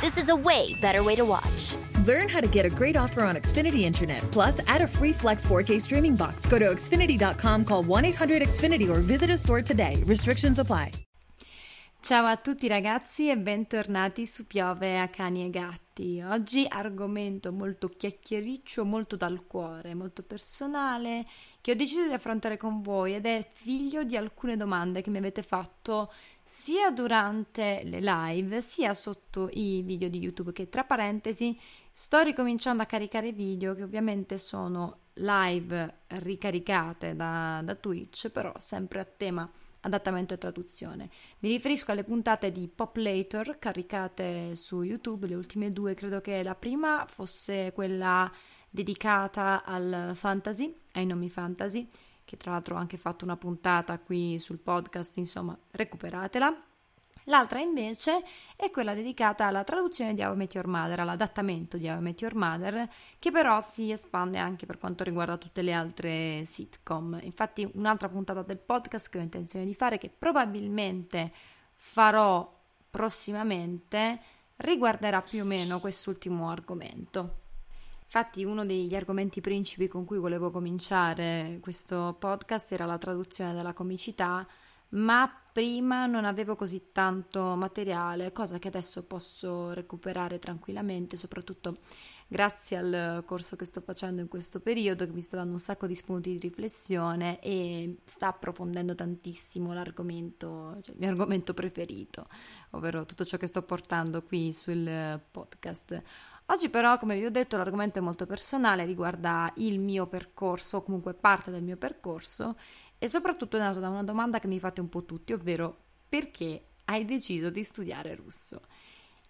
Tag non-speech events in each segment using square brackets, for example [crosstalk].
This is a way better way to watch. Learn how to get a great offer on Xfinity Internet. Plus, add a free Flex 4K streaming box. Go to Xfinity.com, call 1 800 Xfinity, or visit a store today. Restrictions apply. Ciao a tutti ragazzi e bentornati su Piove a Cani e Gatti. Oggi argomento molto chiacchiericcio, molto dal cuore, molto personale, che ho deciso di affrontare con voi ed è figlio di alcune domande che mi avete fatto sia durante le live sia sotto i video di YouTube che tra parentesi sto ricominciando a caricare video che ovviamente sono live ricaricate da, da Twitch però sempre a tema adattamento e traduzione. Mi riferisco alle puntate di Pop Later caricate su YouTube, le ultime due, credo che la prima fosse quella dedicata al fantasy, ai nomi fantasy, che tra l'altro ho anche fatto una puntata qui sul podcast, insomma, recuperatela. L'altra invece è quella dedicata alla traduzione di How Met Your Mother, all'adattamento di How Met Your Mother, che però si espande anche per quanto riguarda tutte le altre sitcom. Infatti un'altra puntata del podcast che ho intenzione di fare, che probabilmente farò prossimamente, riguarderà più o meno quest'ultimo argomento. Infatti uno degli argomenti principi con cui volevo cominciare questo podcast era la traduzione della comicità, ma prima non avevo così tanto materiale, cosa che adesso posso recuperare tranquillamente, soprattutto grazie al corso che sto facendo in questo periodo che mi sta dando un sacco di spunti di riflessione e sta approfondendo tantissimo l'argomento, cioè il mio argomento preferito, ovvero tutto ciò che sto portando qui sul podcast. Oggi però, come vi ho detto, l'argomento è molto personale, riguarda il mio percorso, o comunque parte del mio percorso e soprattutto è nato da una domanda che mi fate un po' tutti, ovvero perché hai deciso di studiare russo?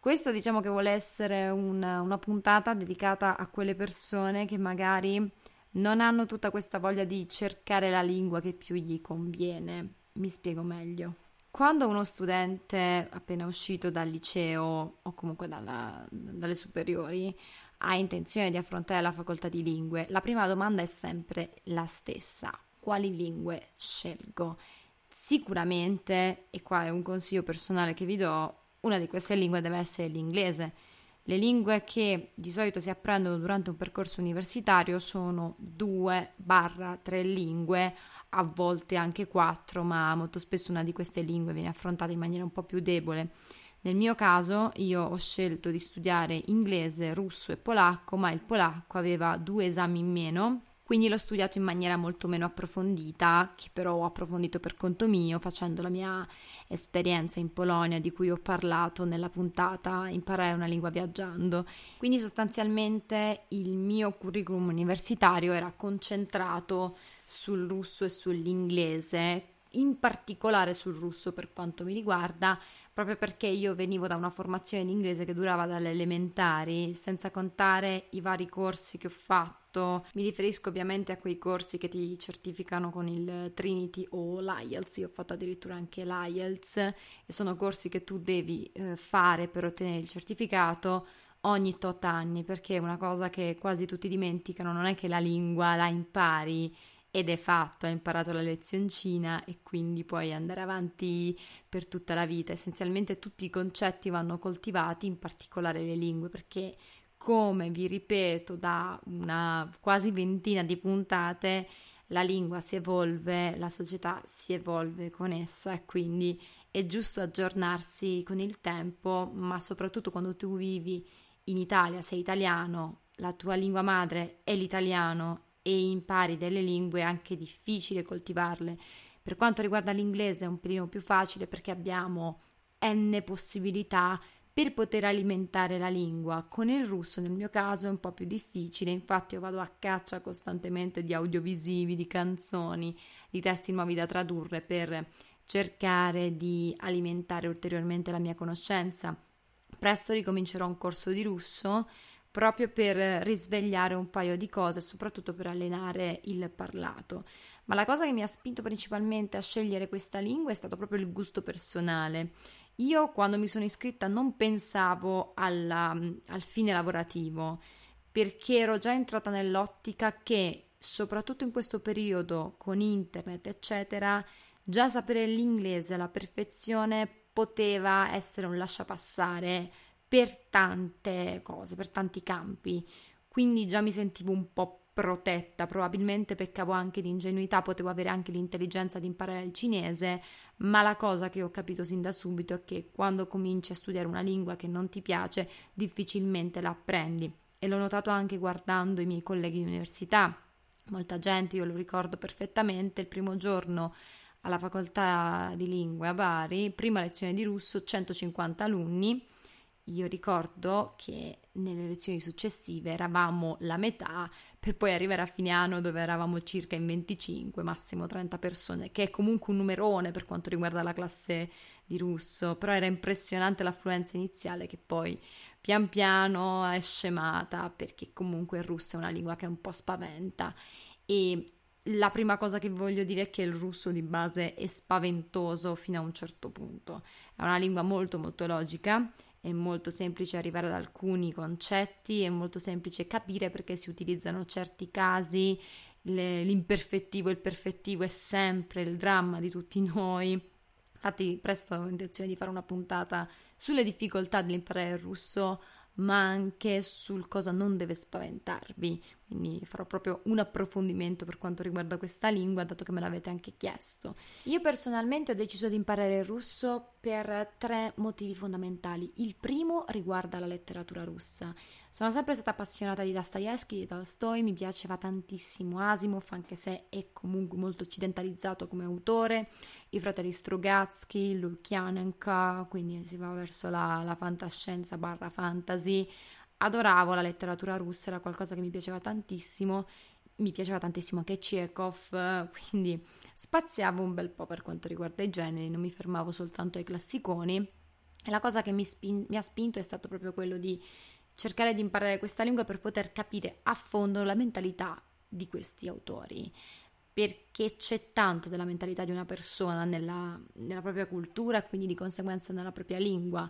Questo diciamo che vuole essere una, una puntata dedicata a quelle persone che magari non hanno tutta questa voglia di cercare la lingua che più gli conviene. Mi spiego meglio. Quando uno studente appena uscito dal liceo o comunque dalla, dalle superiori ha intenzione di affrontare la facoltà di lingue, la prima domanda è sempre la stessa quali lingue scelgo. Sicuramente, e qua è un consiglio personale che vi do, una di queste lingue deve essere l'inglese. Le lingue che di solito si apprendono durante un percorso universitario sono 2-3 lingue, a volte anche 4, ma molto spesso una di queste lingue viene affrontata in maniera un po' più debole. Nel mio caso io ho scelto di studiare inglese, russo e polacco, ma il polacco aveva due esami in meno quindi l'ho studiato in maniera molto meno approfondita, che però ho approfondito per conto mio, facendo la mia esperienza in Polonia di cui ho parlato nella puntata Imparare una lingua viaggiando. Quindi sostanzialmente il mio curriculum universitario era concentrato sul russo e sull'inglese, in particolare sul russo per quanto mi riguarda, proprio perché io venivo da una formazione in inglese che durava dalle elementari, senza contare i vari corsi che ho fatto fatto, mi riferisco ovviamente a quei corsi che ti certificano con il Trinity o l'IELTS, io ho fatto addirittura anche l'IELTS e sono corsi che tu devi eh, fare per ottenere il certificato ogni tot anni, perché è una cosa che quasi tutti dimenticano, non è che la lingua la impari ed è fatto, hai imparato la lezioncina e quindi puoi andare avanti per tutta la vita. Essenzialmente tutti i concetti vanno coltivati, in particolare le lingue, perché come vi ripeto da una quasi ventina di puntate, la lingua si evolve, la società si evolve con essa e quindi è giusto aggiornarsi con il tempo, ma soprattutto quando tu vivi in Italia, sei italiano, la tua lingua madre è l'italiano e impari delle lingue è anche difficile coltivarle. Per quanto riguarda l'inglese è un pelino più facile perché abbiamo n possibilità per poter alimentare la lingua. Con il russo nel mio caso è un po' più difficile, infatti io vado a caccia costantemente di audiovisivi, di canzoni, di testi nuovi da tradurre per cercare di alimentare ulteriormente la mia conoscenza. Presto ricomincerò un corso di russo proprio per risvegliare un paio di cose, soprattutto per allenare il parlato. ma la cosa che mi ha spinto principalmente a scegliere questa lingua è stato proprio il gusto personale. Io quando mi sono iscritta non pensavo alla, al fine lavorativo, perché ero già entrata nell'ottica che, soprattutto in questo periodo con internet, eccetera, già sapere l'inglese alla perfezione poteva essere un lasciapassare per tante cose, per tanti campi. Quindi già mi sentivo un po' protetta, probabilmente peccavo anche di ingenuità, potevo avere anche l'intelligenza di imparare il cinese, ma la cosa che ho capito sin da subito è che quando cominci a studiare una lingua che non ti piace, difficilmente la apprendi. E l'ho notato anche guardando i miei colleghi di università. Molta gente, io lo ricordo perfettamente, il primo giorno alla facoltà di lingue a Bari, prima lezione di russo, 150 alunni. Io ricordo che nelle lezioni successive eravamo la metà per poi arrivare a fine anno dove eravamo circa in 25, massimo 30 persone, che è comunque un numerone per quanto riguarda la classe di russo, però era impressionante l'affluenza iniziale che poi pian piano è scemata perché comunque il russo è una lingua che un po' spaventa e la prima cosa che voglio dire è che il russo di base è spaventoso fino a un certo punto. È una lingua molto molto logica, è molto semplice arrivare ad alcuni concetti, è molto semplice capire perché si utilizzano certi casi, le, l'imperfettivo il perfettivo è sempre il dramma di tutti noi. Infatti presto ho intenzione di fare una puntata sulle difficoltà dell'imparare il russo ma anche sul cosa non deve spaventarvi. Quindi farò proprio un approfondimento per quanto riguarda questa lingua, dato che me l'avete anche chiesto. Io personalmente ho deciso di imparare il russo per tre motivi fondamentali. Il primo riguarda la letteratura russa. Sono sempre stata appassionata di Dostoevsky, di Tolstoi, mi piaceva tantissimo Asimov, anche se è comunque molto occidentalizzato come autore, i fratelli Strugatsky, Lukyanenko, quindi si va verso la, la fantascienza barra fantasy. Adoravo la letteratura russa, era qualcosa che mi piaceva tantissimo, mi piaceva tantissimo anche Chekhov, [laughs] quindi spaziavo un bel po' per quanto riguarda i generi, non mi fermavo soltanto ai classiconi. E la cosa che mi, spin- mi ha spinto è stato proprio quello di cercare di imparare questa lingua per poter capire a fondo la mentalità di questi autori, perché c'è tanto della mentalità di una persona nella, nella propria cultura quindi di conseguenza nella propria lingua.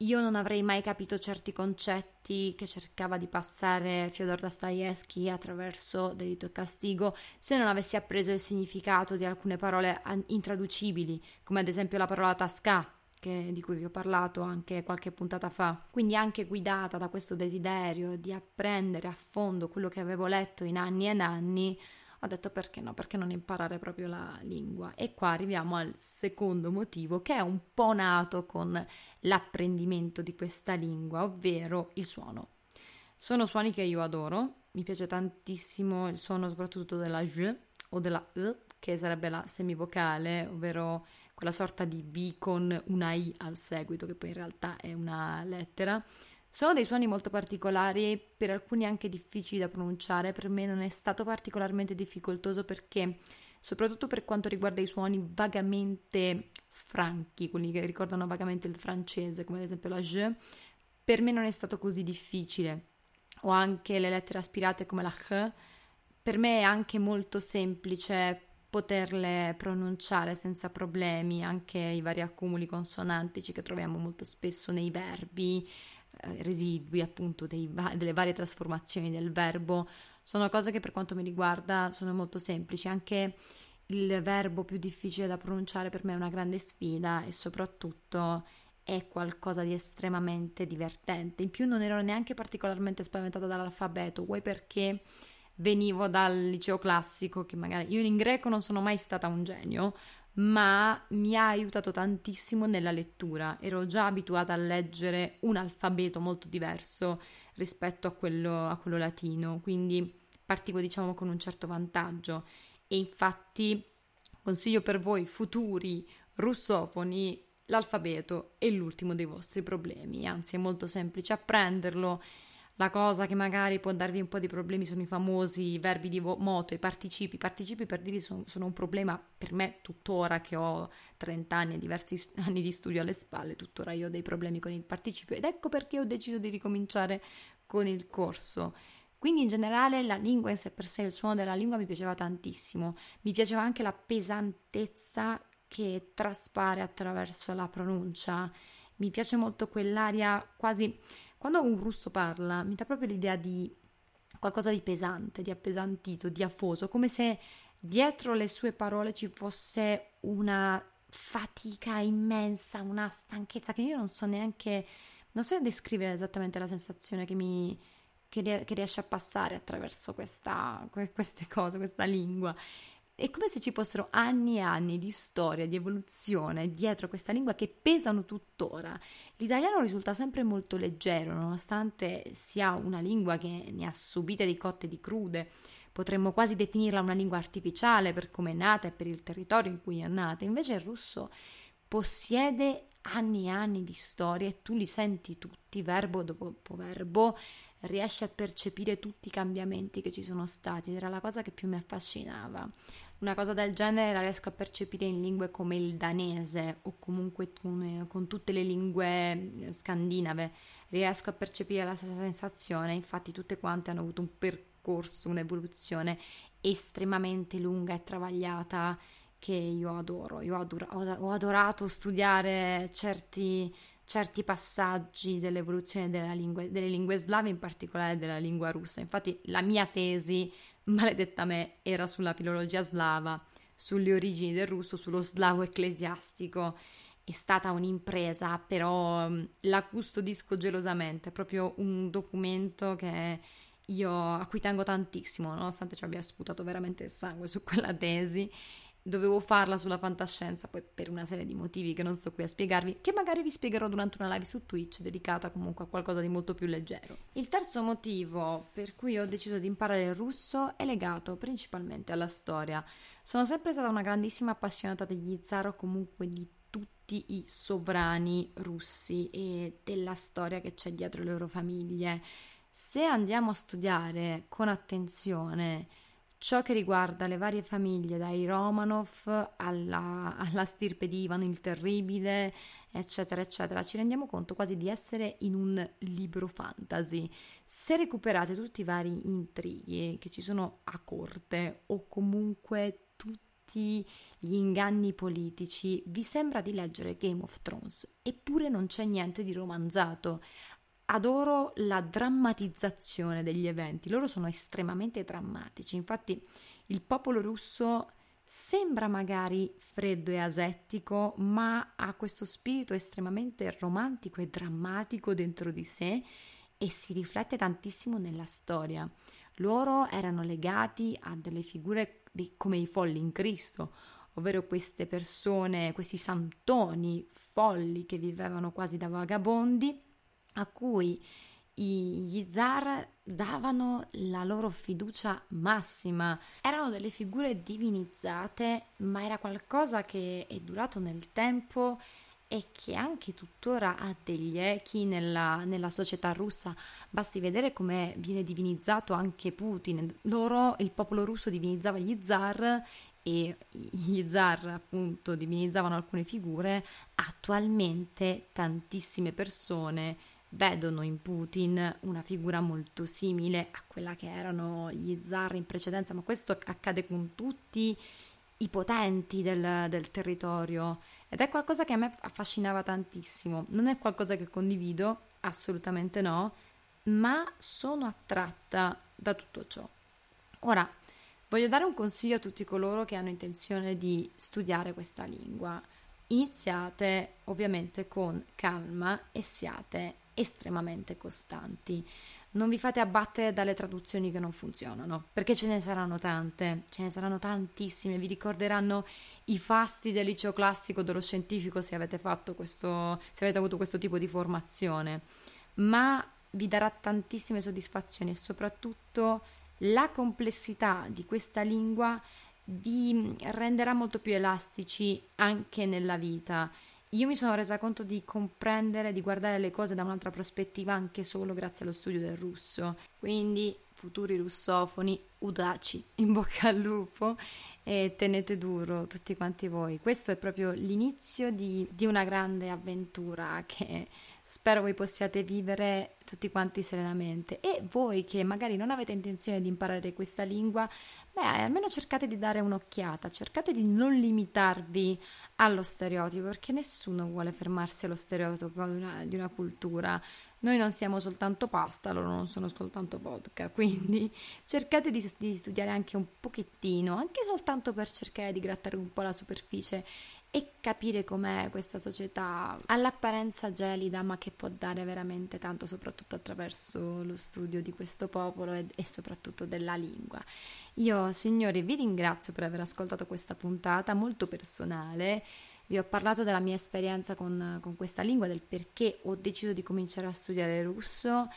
Io non avrei mai capito certi concetti che cercava di passare Fyodor Dostoevsky attraverso Delitto e Castigo se non avessi appreso il significato di alcune parole intraducibili, come ad esempio la parola tasca, che, di cui vi ho parlato anche qualche puntata fa. Quindi anche guidata da questo desiderio di apprendere a fondo quello che avevo letto in anni e anni, ho detto perché no, perché non imparare proprio la lingua. E qua arriviamo al secondo motivo che è un po' nato con l'apprendimento di questa lingua, ovvero il suono. Sono suoni che io adoro, mi piace tantissimo il suono soprattutto della J o della E, che sarebbe la semivocale, ovvero quella sorta di B con una I al seguito, che poi in realtà è una lettera. Sono dei suoni molto particolari, per alcuni anche difficili da pronunciare, per me non è stato particolarmente difficoltoso perché, soprattutto per quanto riguarda i suoni vagamente franchi, quelli che ricordano vagamente il francese, come ad esempio la J, per me non è stato così difficile. O anche le lettere aspirate come la H, per me è anche molto semplice poterle pronunciare senza problemi, anche i vari accumuli consonantici che troviamo molto spesso nei verbi, residui appunto dei, delle varie trasformazioni del verbo, sono cose che per quanto mi riguarda sono molto semplici, anche il verbo più difficile da pronunciare per me è una grande sfida e soprattutto è qualcosa di estremamente divertente. In più non ero neanche particolarmente spaventata dall'alfabeto, vuoi perché venivo dal liceo classico, che magari io in greco non sono mai stata un genio, ma mi ha aiutato tantissimo nella lettura. Ero già abituata a leggere un alfabeto molto diverso rispetto a quello, a quello latino, quindi partivo diciamo con un certo vantaggio e infatti consiglio per voi futuri russofoni l'alfabeto è l'ultimo dei vostri problemi, anzi è molto semplice apprenderlo la cosa che magari può darvi un po' di problemi sono i famosi verbi di moto, i participi. I participi per dire sono, sono un problema per me tuttora che ho 30 anni e diversi [laughs] anni di studio alle spalle, tuttora io ho dei problemi con il participio ed ecco perché ho deciso di ricominciare con il corso. Quindi in generale la lingua in sé per sé, il suono della lingua mi piaceva tantissimo, mi piaceva anche la pesantezza che traspare attraverso la pronuncia, mi piace molto quell'aria quasi... Quando un russo parla mi dà proprio l'idea di qualcosa di pesante, di appesantito, di afoso, come se dietro le sue parole ci fosse una fatica immensa, una stanchezza che io non so neanche, non so descrivere esattamente la sensazione che mi che, riesce a passare attraverso questa, queste cose, questa lingua. È come se ci fossero anni e anni di storia, di evoluzione dietro questa lingua che pesano tuttora. L'italiano risulta sempre molto leggero, nonostante sia una lingua che ne ha subite di cotte e di crude. Potremmo quasi definirla una lingua artificiale per come è nata e per il territorio in cui è nata. Invece il russo possiede anni e anni di storia e tu li senti tutti, verbo dopo verbo, riesci a percepire tutti i cambiamenti che ci sono stati ed era la cosa che più mi affascinava. Una cosa del genere la riesco a percepire in lingue come il danese o comunque con, con tutte le lingue eh, scandinave. Riesco a percepire la stessa sensazione, infatti tutte quante hanno avuto un percorso, un'evoluzione estremamente lunga e travagliata che io adoro. Io adoro, ho adorato studiare certi, certi passaggi dell'evoluzione lingua, delle lingue slave, in particolare della lingua russa. Infatti la mia tesi maledetta me, era sulla filologia slava, sulle origini del russo, sullo slavo ecclesiastico. È stata un'impresa, però mm, la custodisco gelosamente, è proprio un documento che io, a cui tengo tantissimo, nonostante ci abbia sputato veramente il sangue su quella tesi dovevo farla sulla fantascienza, poi per una serie di motivi che non sto qui a spiegarvi, che magari vi spiegherò durante una live su Twitch dedicata comunque a qualcosa di molto più leggero. Il terzo motivo per cui ho deciso di imparare il russo è legato principalmente alla storia. Sono sempre stata una grandissima appassionata degli zar o comunque di tutti i sovrani russi e della storia che c'è dietro le loro famiglie. Se andiamo a studiare con attenzione ciò che riguarda le varie famiglie, dai Romanov alla, alla stirpe di Ivan il Terribile, eccetera, eccetera, ci rendiamo conto quasi di essere in un libro fantasy. Se recuperate tutti i vari intrighi che ci sono a corte o comunque tutti gli inganni politici, vi sembra di leggere Game of Thrones, eppure non c'è niente di romanzato adoro la drammatizzazione degli eventi, loro sono estremamente drammatici, infatti il popolo russo sembra magari freddo e asettico, ma ha questo spirito estremamente romantico e drammatico dentro di sé e si riflette tantissimo nella storia. Loro erano legati a delle figure di, come i folli in Cristo, ovvero queste persone, questi santoni folli che vivevano quasi da vagabondi a cui gli zar davano la loro fiducia massima. Erano delle figure divinizzate, ma era qualcosa che è durato nel tempo e che anche tuttora ha degli echi nella, nella società russa. Basti vedere come viene divinizzato anche Putin. Loro, il popolo russo, divinizzava gli zar e gli zar appunto divinizzavano alcune figure. Attualmente tantissime persone vedono in Putin una figura molto simile a quella che erano gli zar in precedenza, ma questo accade con tutti i potenti del, del territorio ed è qualcosa che a me affascinava tantissimo. Non è qualcosa che condivido, assolutamente no, ma sono attratta da tutto ciò. Ora, voglio dare un consiglio a tutti coloro che hanno intenzione di studiare questa lingua. Iniziate ovviamente con calma e siate estremamente costanti. Non vi fate abbattere dalle traduzioni che non funzionano, perché ce ne saranno tante, ce ne saranno tantissime, vi ricorderanno i fasti del liceo classico dello scientifico se avete fatto questo, se avete avuto questo tipo di formazione, ma vi darà tantissime soddisfazioni e soprattutto la complessità di questa lingua vi renderà molto più elastici anche nella vita io mi sono resa conto di comprendere, di guardare le cose da un'altra prospettiva anche solo grazie allo studio del russo. Quindi, futuri russofoni, udaci, [laughs] in bocca al lupo e tenete duro tutti quanti voi. Questo è proprio l'inizio di, di una grande avventura che spero voi possiate vivere tutti quanti serenamente e voi che magari non avete intenzione di imparare questa lingua, beh, almeno cercate di dare un'occhiata, cercate di non limitarvi allo stereotipo, perché nessuno vuole fermarsi allo stereotipo di una, di una cultura. Noi non siamo soltanto pasta, loro non sono soltanto vodka, [laughs] quindi cercate di, di studiare anche un pochettino, anche soltanto per cercare di grattare un po' la superficie e capire com'è questa società all'apparenza gelida ma che può dare veramente tanto soprattutto attraverso lo studio di questo popolo e, e soprattutto della lingua. Io signori vi ringrazio per aver ascoltato questa puntata molto personale. Vi ho parlato della mia esperienza con, con questa lingua, del perché ho deciso di cominciare a studiare russo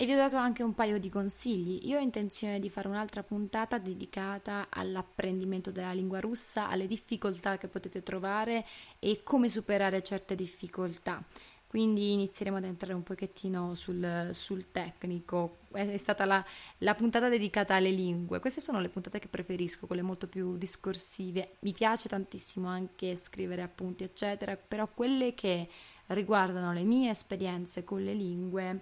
e vi ho dato anche un paio di consigli. Io ho intenzione di fare un'altra puntata dedicata all'apprendimento della lingua russa, alle difficoltà che potete trovare e come superare certe difficoltà. Quindi inizieremo ad entrare un pochettino sul, sul tecnico. È stata la, la, puntata dedicata alle lingue. Queste sono le puntate che preferisco, quelle molto più discorsive. Mi piace tantissimo anche scrivere appunti, eccetera, però quelle che riguardano le mie esperienze con le lingue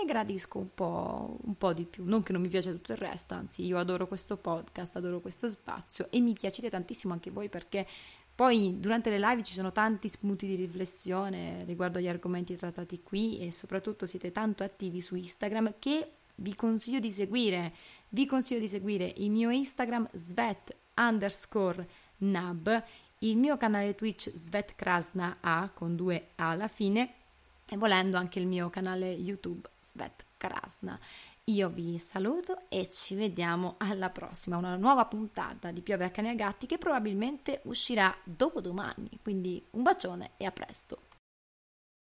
ne gradisco un po', un po' di più. Non che non mi piace tutto il resto, anzi, io adoro questo podcast, adoro questo spazio e mi piacete tantissimo anche voi perché poi durante le live ci sono tanti spunti di riflessione riguardo agli argomenti trattati qui e soprattutto siete tanto attivi su Instagram che vi consiglio di seguire. Vi consiglio di seguire il mio Instagram svet underscore nab, il mio canale Twitch Svet Krasna A con due A alla fine e volendo anche il mio canale YouTube Svet Krasna. Io vi saluto e ci vediamo alla prossima, una nuova puntata di Piove a cani e gatti che probabilmente uscirà dopodomani, quindi un bacione e a presto.